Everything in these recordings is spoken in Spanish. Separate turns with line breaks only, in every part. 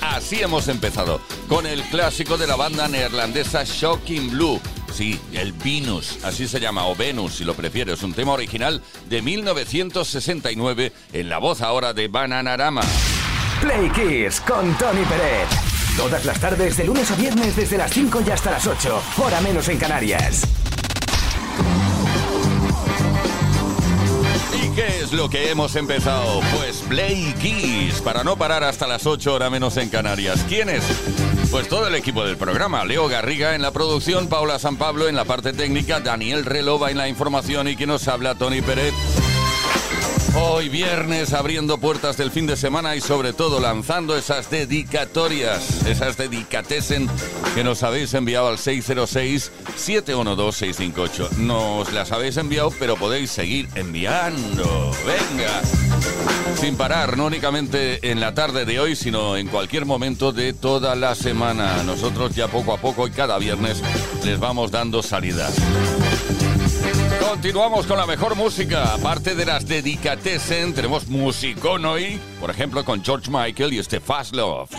Así hemos empezado, con el clásico de la banda neerlandesa Shocking Blue. Sí, el Venus, así se llama, o Venus si lo prefieres, un tema original de 1969 en la voz ahora de Bananarama.
Play Kiss con Tony Pérez. Todas las tardes, de lunes a viernes, desde las 5 y hasta las 8, hora menos en Canarias.
Es lo que hemos empezado? Pues Play Kiss, para no parar hasta las 8 horas menos en Canarias. ¿Quiénes? Pues todo el equipo del programa. Leo Garriga en la producción, Paula San Pablo en la parte técnica, Daniel Relova en la información y quien nos habla, Tony Pérez. Hoy viernes abriendo puertas del fin de semana y sobre todo lanzando esas dedicatorias, esas dedicatesen que nos habéis enviado al 606-712-658. Nos las habéis enviado, pero podéis seguir enviando. Venga. Sin parar, no únicamente en la tarde de hoy, sino en cualquier momento de toda la semana. Nosotros ya poco a poco y cada viernes les vamos dando salida. Continuamos con la mejor música. Aparte de las dedicatesen, tenemos musicón hoy. Por ejemplo, con George Michael y este Love.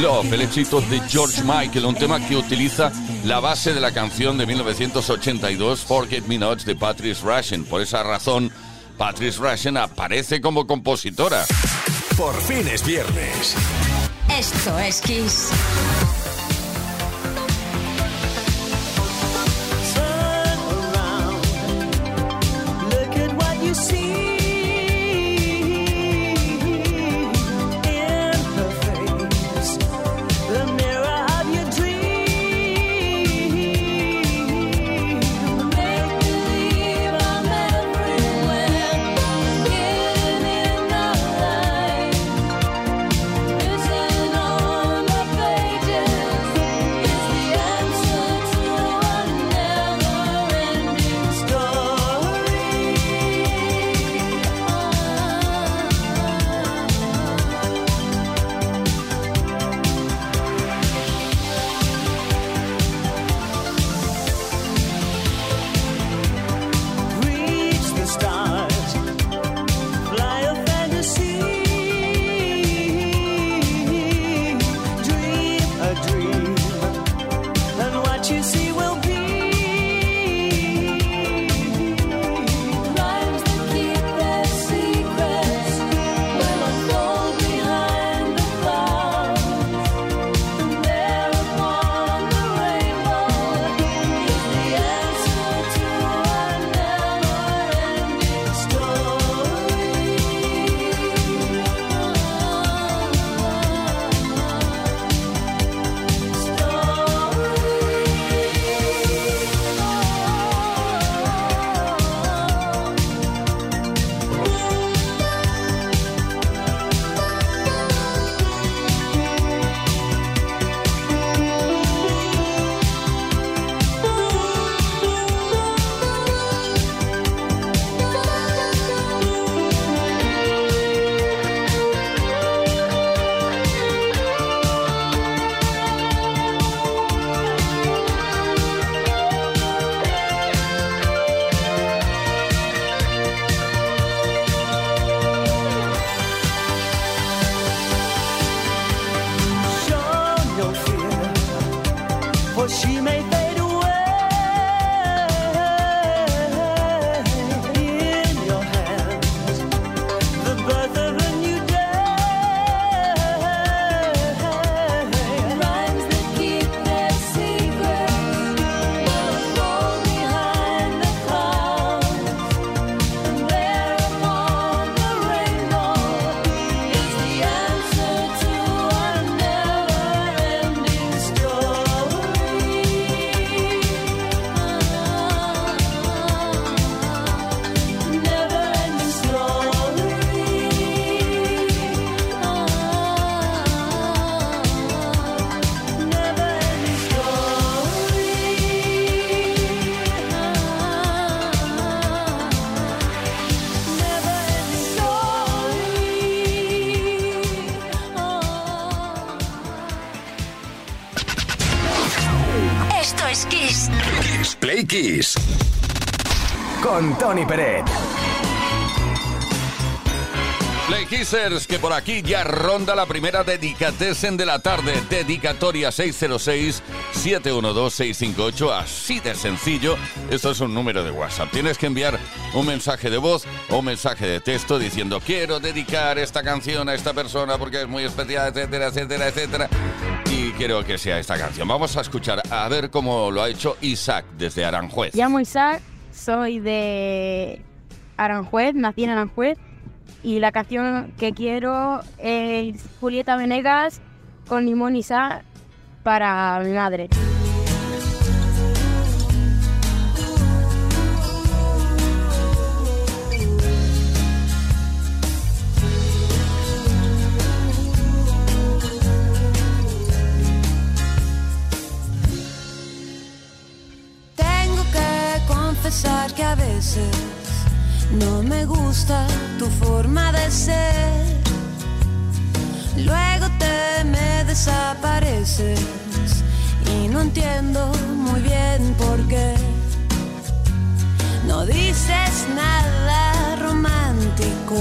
Love, el éxito de George Michael, un tema que utiliza la base de la canción de 1982 Forget Me Not de Patrice Rushen. Por esa razón, Patrice Rushen aparece como compositora.
Por fin es viernes.
Esto es Kiss.
Con Tony Peret.
Play Kissers, que por aquí ya ronda la primera dedicatesen de la tarde. Dedicatoria 606-712-658. Así de sencillo. Esto es un número de WhatsApp. Tienes que enviar un mensaje de voz o un mensaje de texto diciendo quiero dedicar esta canción a esta persona porque es muy especial, etcétera, etcétera, etcétera. Quiero que sea esta canción. Vamos a escuchar a ver cómo lo ha hecho Isaac desde Aranjuez.
Llamo Isaac soy de Aranjuez, nací en Aranjuez y la canción que quiero es Julieta Venegas con Limón y Sal para mi madre.
No me gusta tu forma de ser. Luego te me desapareces y no entiendo muy bien por qué. No dices nada romántico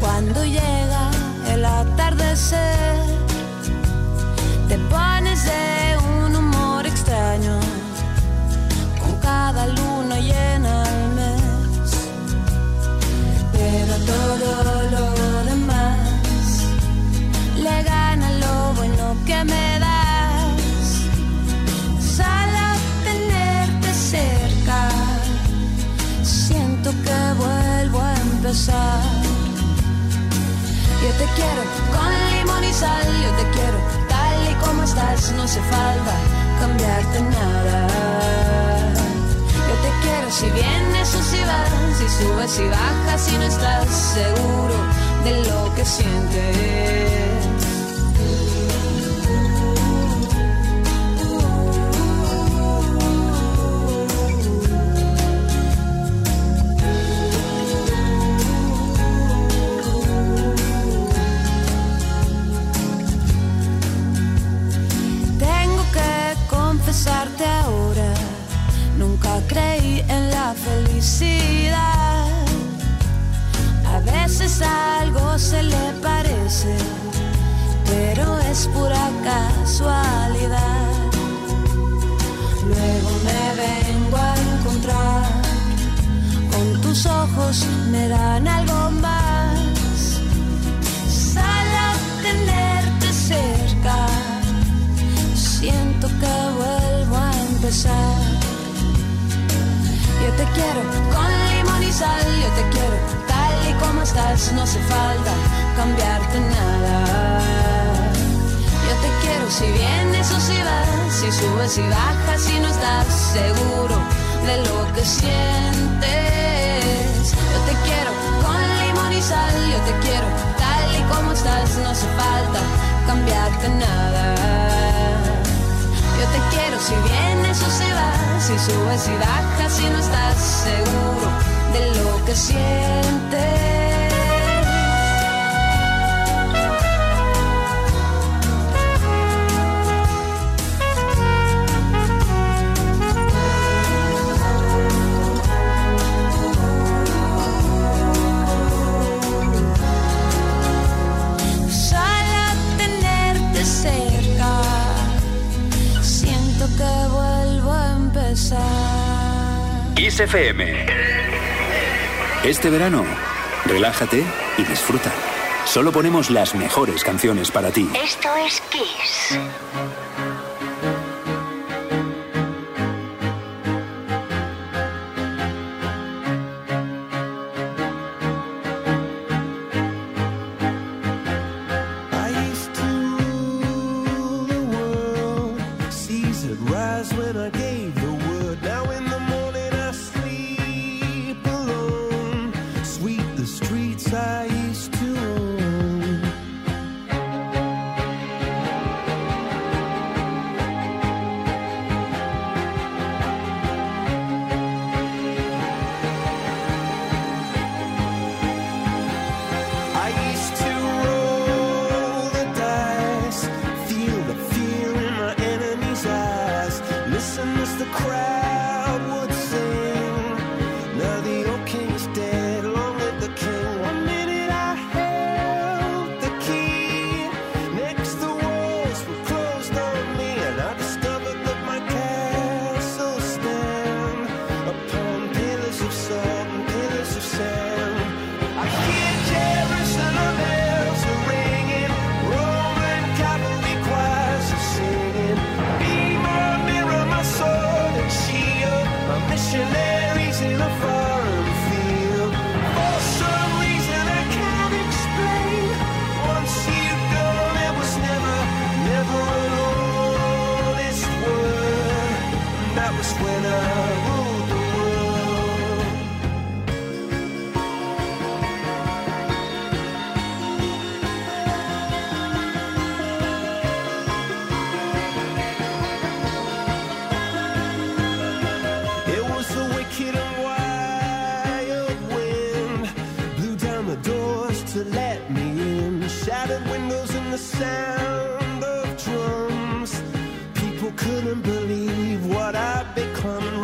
cuando llega el atardecer. Yo te quiero con limón y sal, yo te quiero tal y como estás, no hace falta cambiarte nada. Yo te quiero si vienes o si vas, si subes y bajas, si no estás seguro de lo que sientes. Luego me vengo a encontrar, con tus ojos me dan algo más. Solo tenerte cerca siento que vuelvo a empezar. Yo te quiero con limón y sal, yo te quiero tal y como estás, no hace falta cambiarte nada. Yo te quiero si vienes o si vas, si subes y bajas, si no estás seguro de lo que sientes. Yo te quiero con limón y sal, yo te quiero tal y como estás, no hace falta cambiarte nada. Yo te quiero si vienes o si vas, si subes y bajas, si no estás seguro de lo que sientes.
FM. Este verano, relájate y disfruta. Solo ponemos las mejores canciones para ti.
Esto es Kiss.
Windows and the sound of drums. People couldn't believe what I'd become.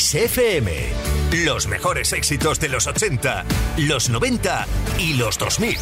Kiss Los mejores éxitos de los 80, los 90 y los 2000.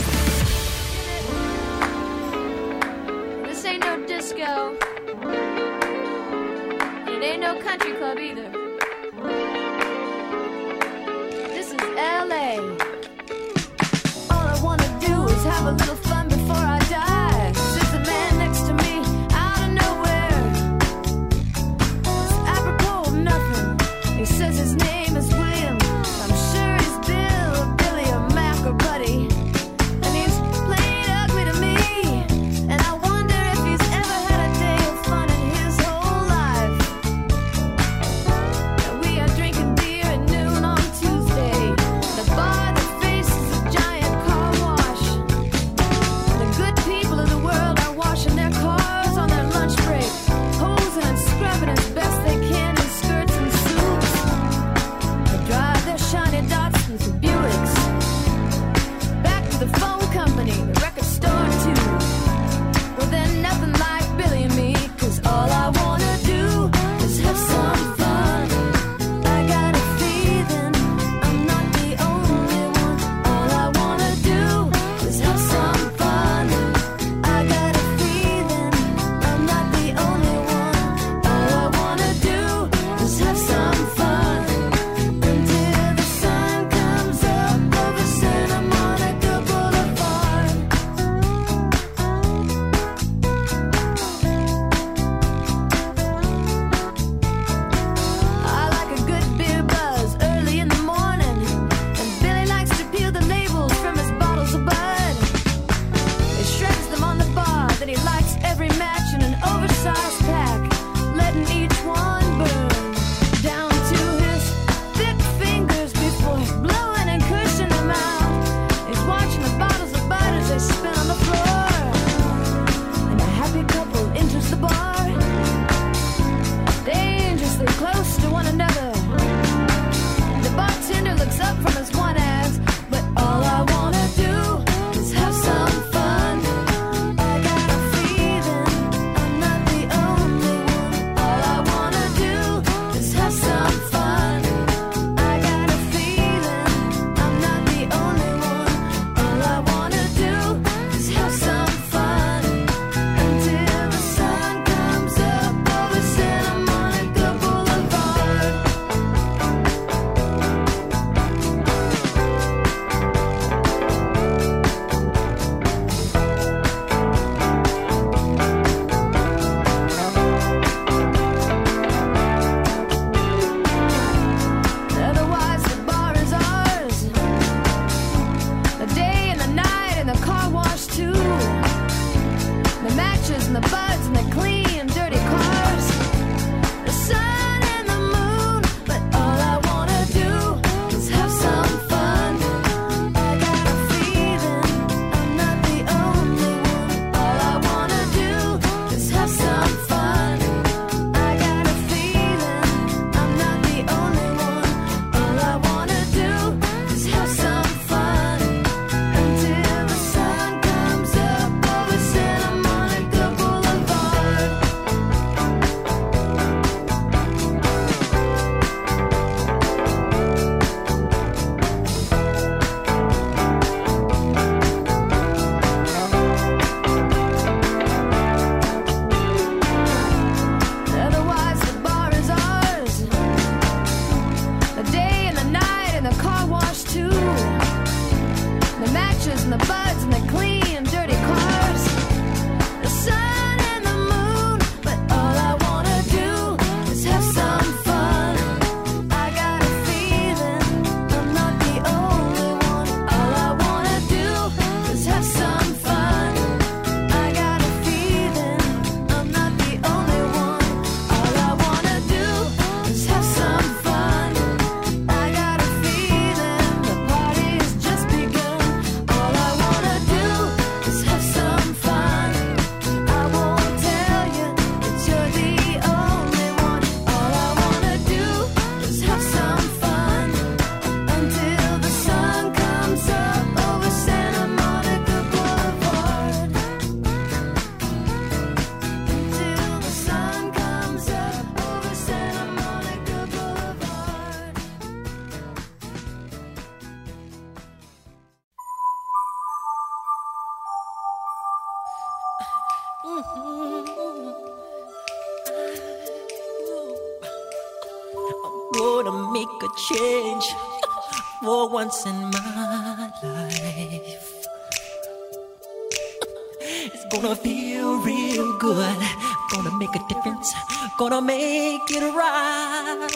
Gonna make a difference. Gonna make it right.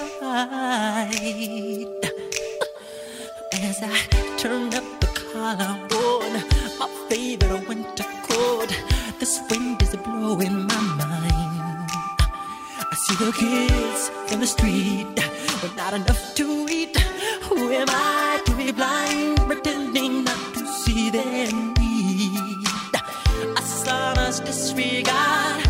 As I turn up the collarbone, my favorite winter coat. This wind is blowing my mind. I see the kids in the street but not enough to eat. Who am I to be blind? disregard.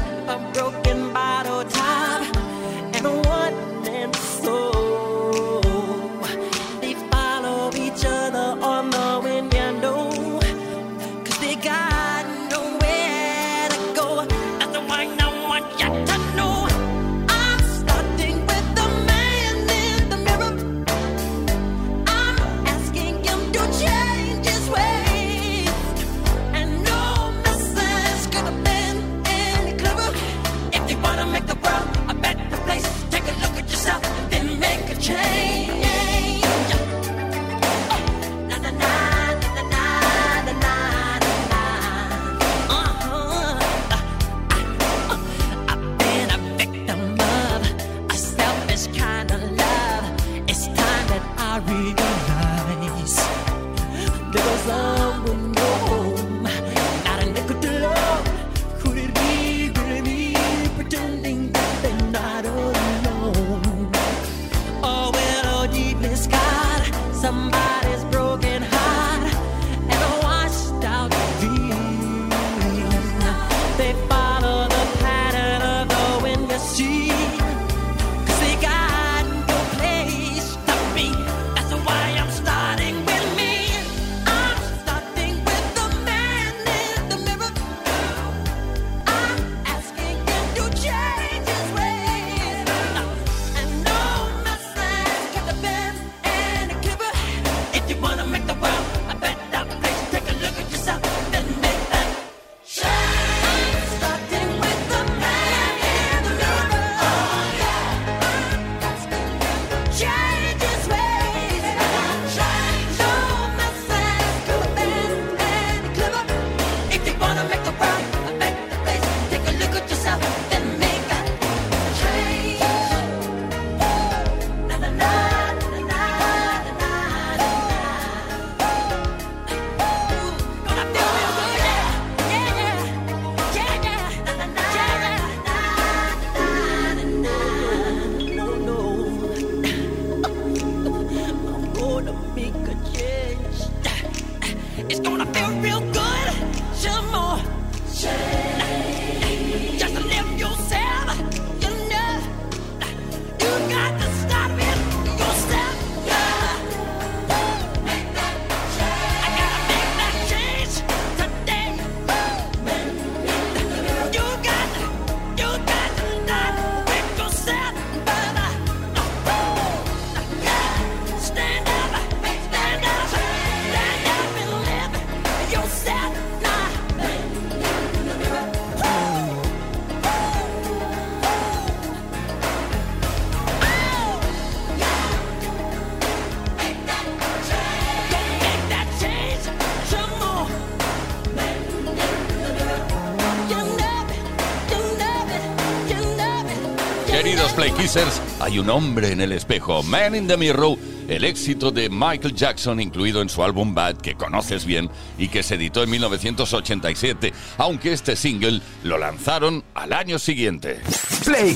Queridos Play Kissers, hay un hombre en el espejo, Man in the Mirror, el éxito de Michael Jackson incluido en su álbum Bad, que conoces bien y que se editó en 1987, aunque este single lo lanzaron al año siguiente.
Play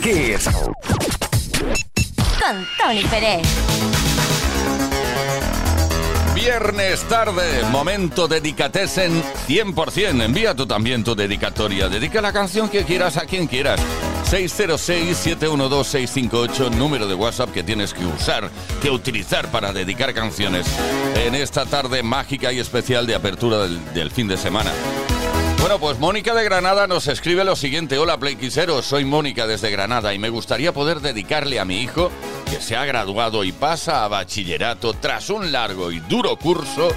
con Tony Pérez.
Viernes tarde, momento dedicates en 100%. Envía tú también tu dedicatoria. Dedica la canción que quieras a quien quieras. 606-712-658, número de WhatsApp que tienes que usar, que utilizar para dedicar canciones en esta tarde mágica y especial de apertura del, fin de semana. Bueno, pues Mónica de Granada nos escribe lo siguiente. Hola Playquiseros, soy Mónica desde Granada y me gustaría poder dedicarle a mi hijo, que se ha graduado y pasa a bachillerato tras un largo y duro curso,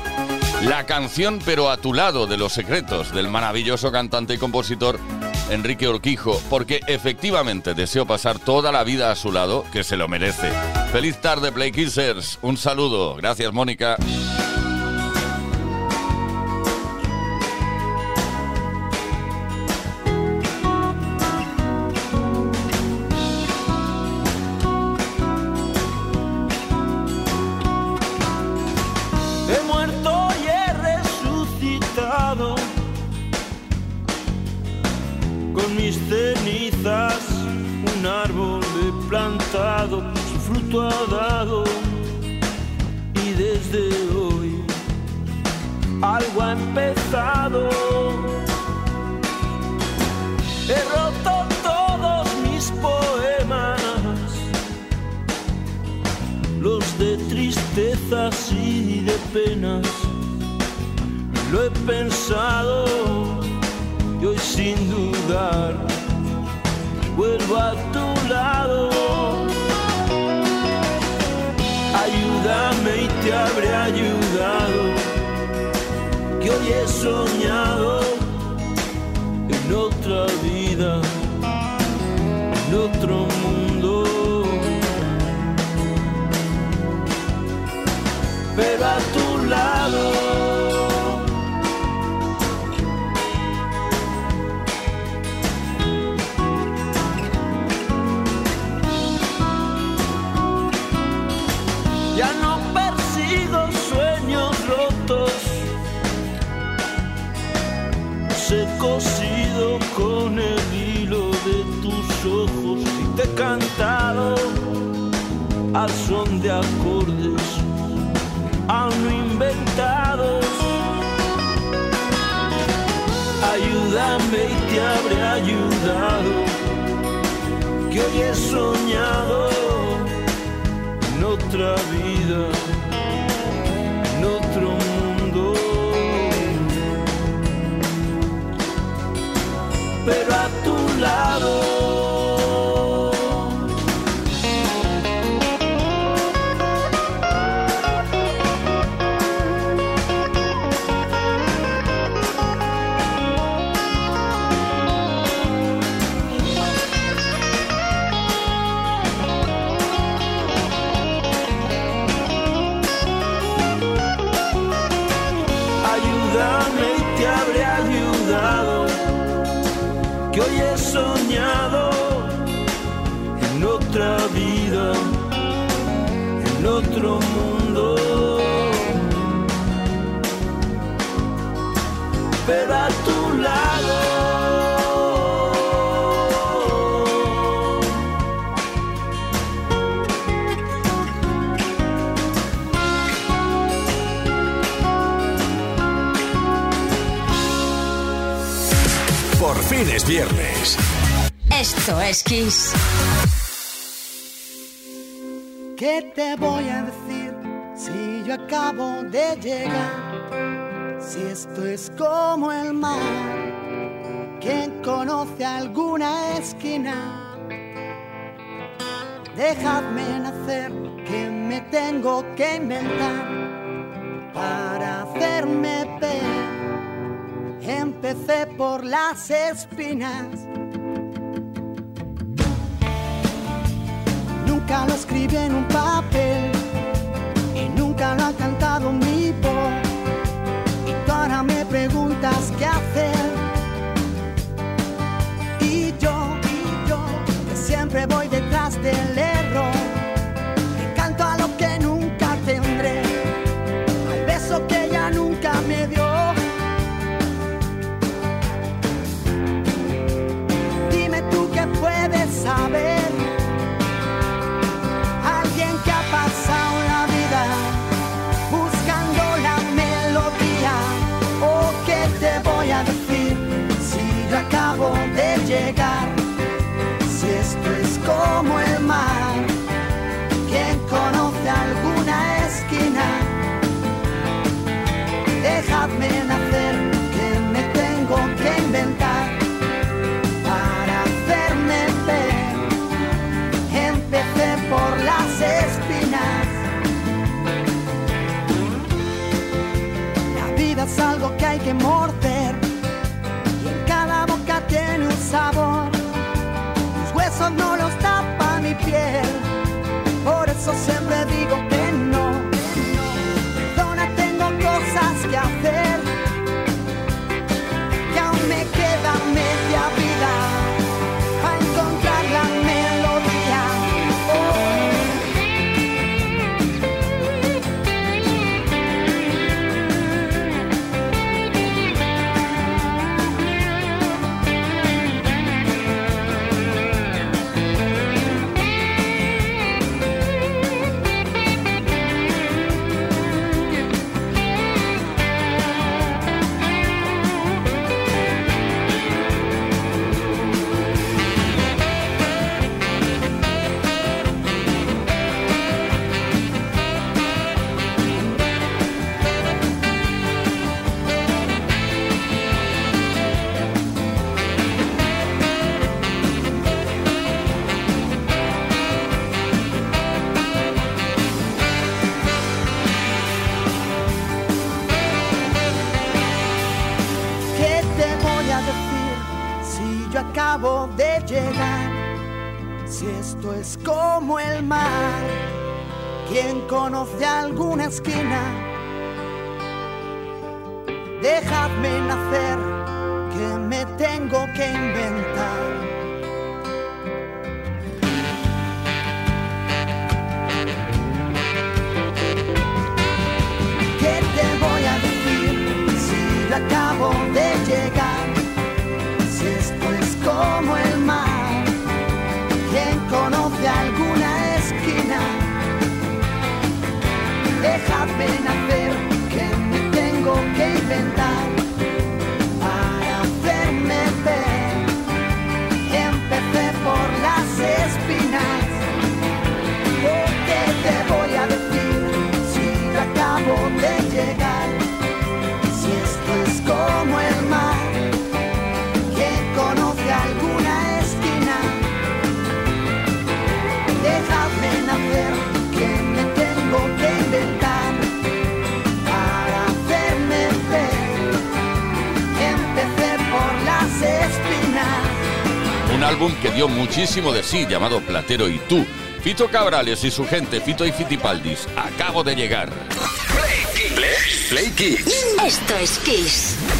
la canción Pero a tu lado de los secretos del maravilloso cantante y compositor Enrique Orquijo, porque efectivamente deseo pasar toda la vida a su lado, que se lo merece. Feliz tarde, playkissers Un saludo. Gracias, Mónica.
Ha dado y desde hoy algo ha empezado. He roto todos mis poemas los de tristezas y de penas. Lo he pensado y hoy sin dudar vuelvo a tu lado. Ayúdame y te habré ayudado, que hoy he soñado en otra vida, en otro mundo. pero a tu lado. Cosido con el hilo de tus ojos y te he cantado al son de acordes aún inventados. Ayúdame y te habré ayudado, que hoy he soñado en otra vida,
Dejadme nacer, que me tengo que inventar para hacerme ver. Empecé por las espinas. Nunca lo escribí en un papel y nunca lo ha cantado mi voz. Y ahora me preguntas qué hacer. Y yo, y yo, que siempre voy detrás del morder y en cada boca tiene un sabor. Mis huesos no los tapa mi piel, por eso siempre digo que have been que
dio muchísimo de sí, llamado Platero y tú. Fito Cabrales y su gente, Fito y Fitipaldis, acabo de llegar.
Play Kiss. Play
Esto es Kiss.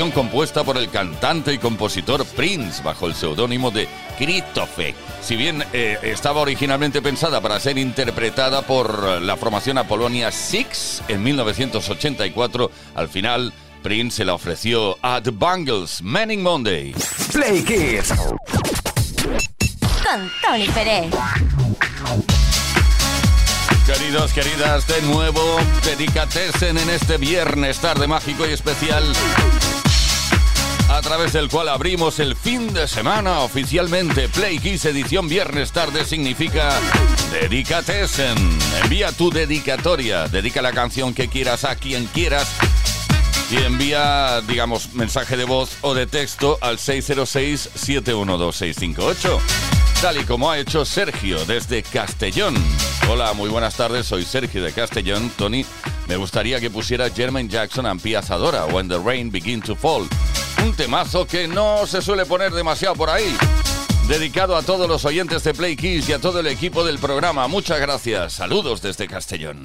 Canción compuesta por el cantante y compositor Prince bajo el seudónimo de Christophe. Si bien eh, estaba originalmente pensada para ser interpretada por la formación Apolonia Six en 1984, al final Prince se la ofreció a The Bangles Manning Monday.
Play Kiss.
Con Tony Pérez.
Queridos, queridas, de nuevo, dedicatesen en este viernes tarde mágico y especial, a través del cual abrimos el fin de semana oficialmente. Play Kiss edición viernes tarde significa dedicatesen. Envía tu dedicatoria, dedica la canción que quieras a quien quieras y envía, digamos, mensaje de voz o de texto al 606-712-658. Tal y como ha hecho Sergio desde Castellón. Hola, muy buenas tardes, soy Sergio de Castellón. Tony, me gustaría que pusiera Jermaine Jackson and Pia Zadora, When the Rain Begin to Fall. Un temazo que no se suele poner demasiado por ahí. Dedicado a todos los oyentes de Play Kiss y a todo el equipo del programa. Muchas gracias. Saludos desde Castellón.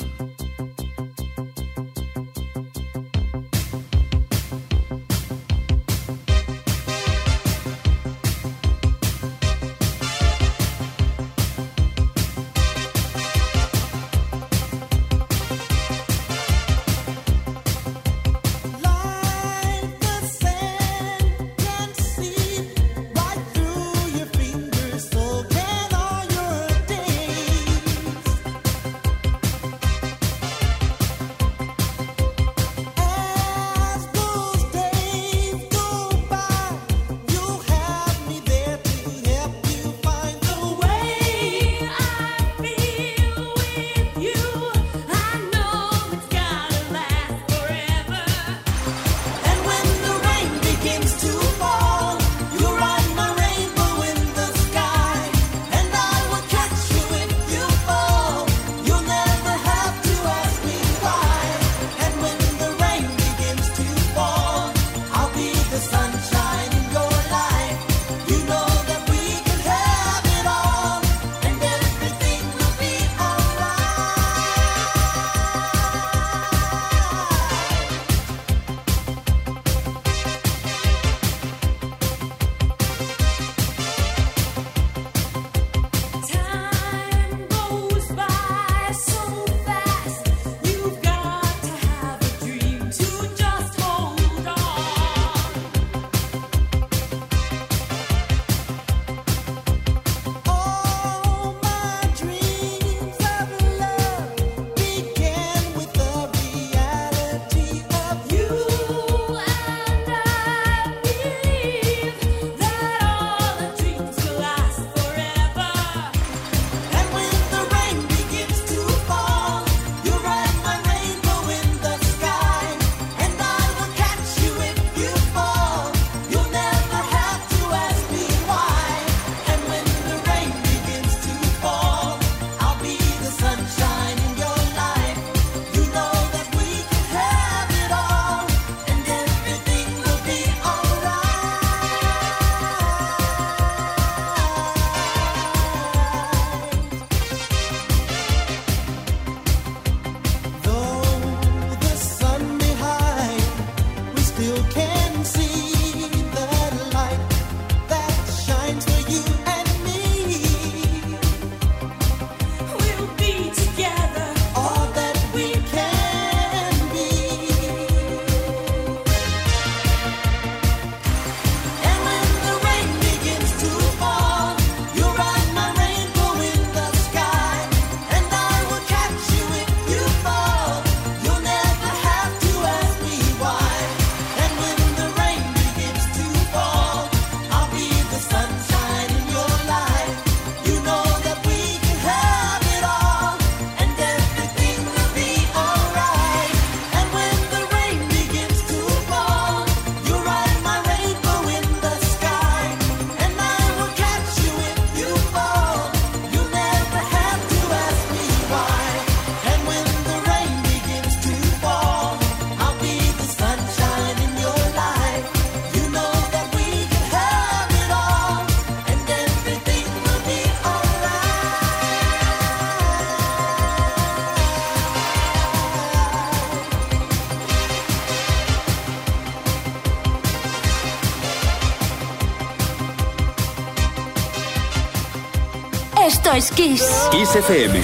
Kiss.
FM.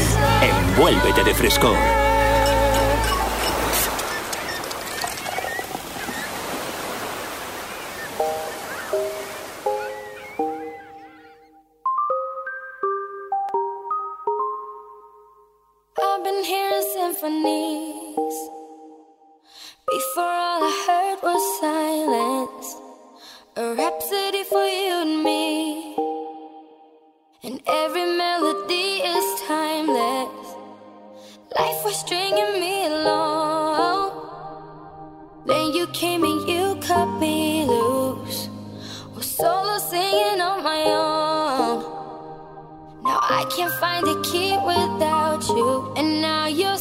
Envuélvete de frescor.
Came and you cut me loose. Was solo singing on my own. Now I can't find a key without you. And now your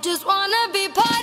just wanna be part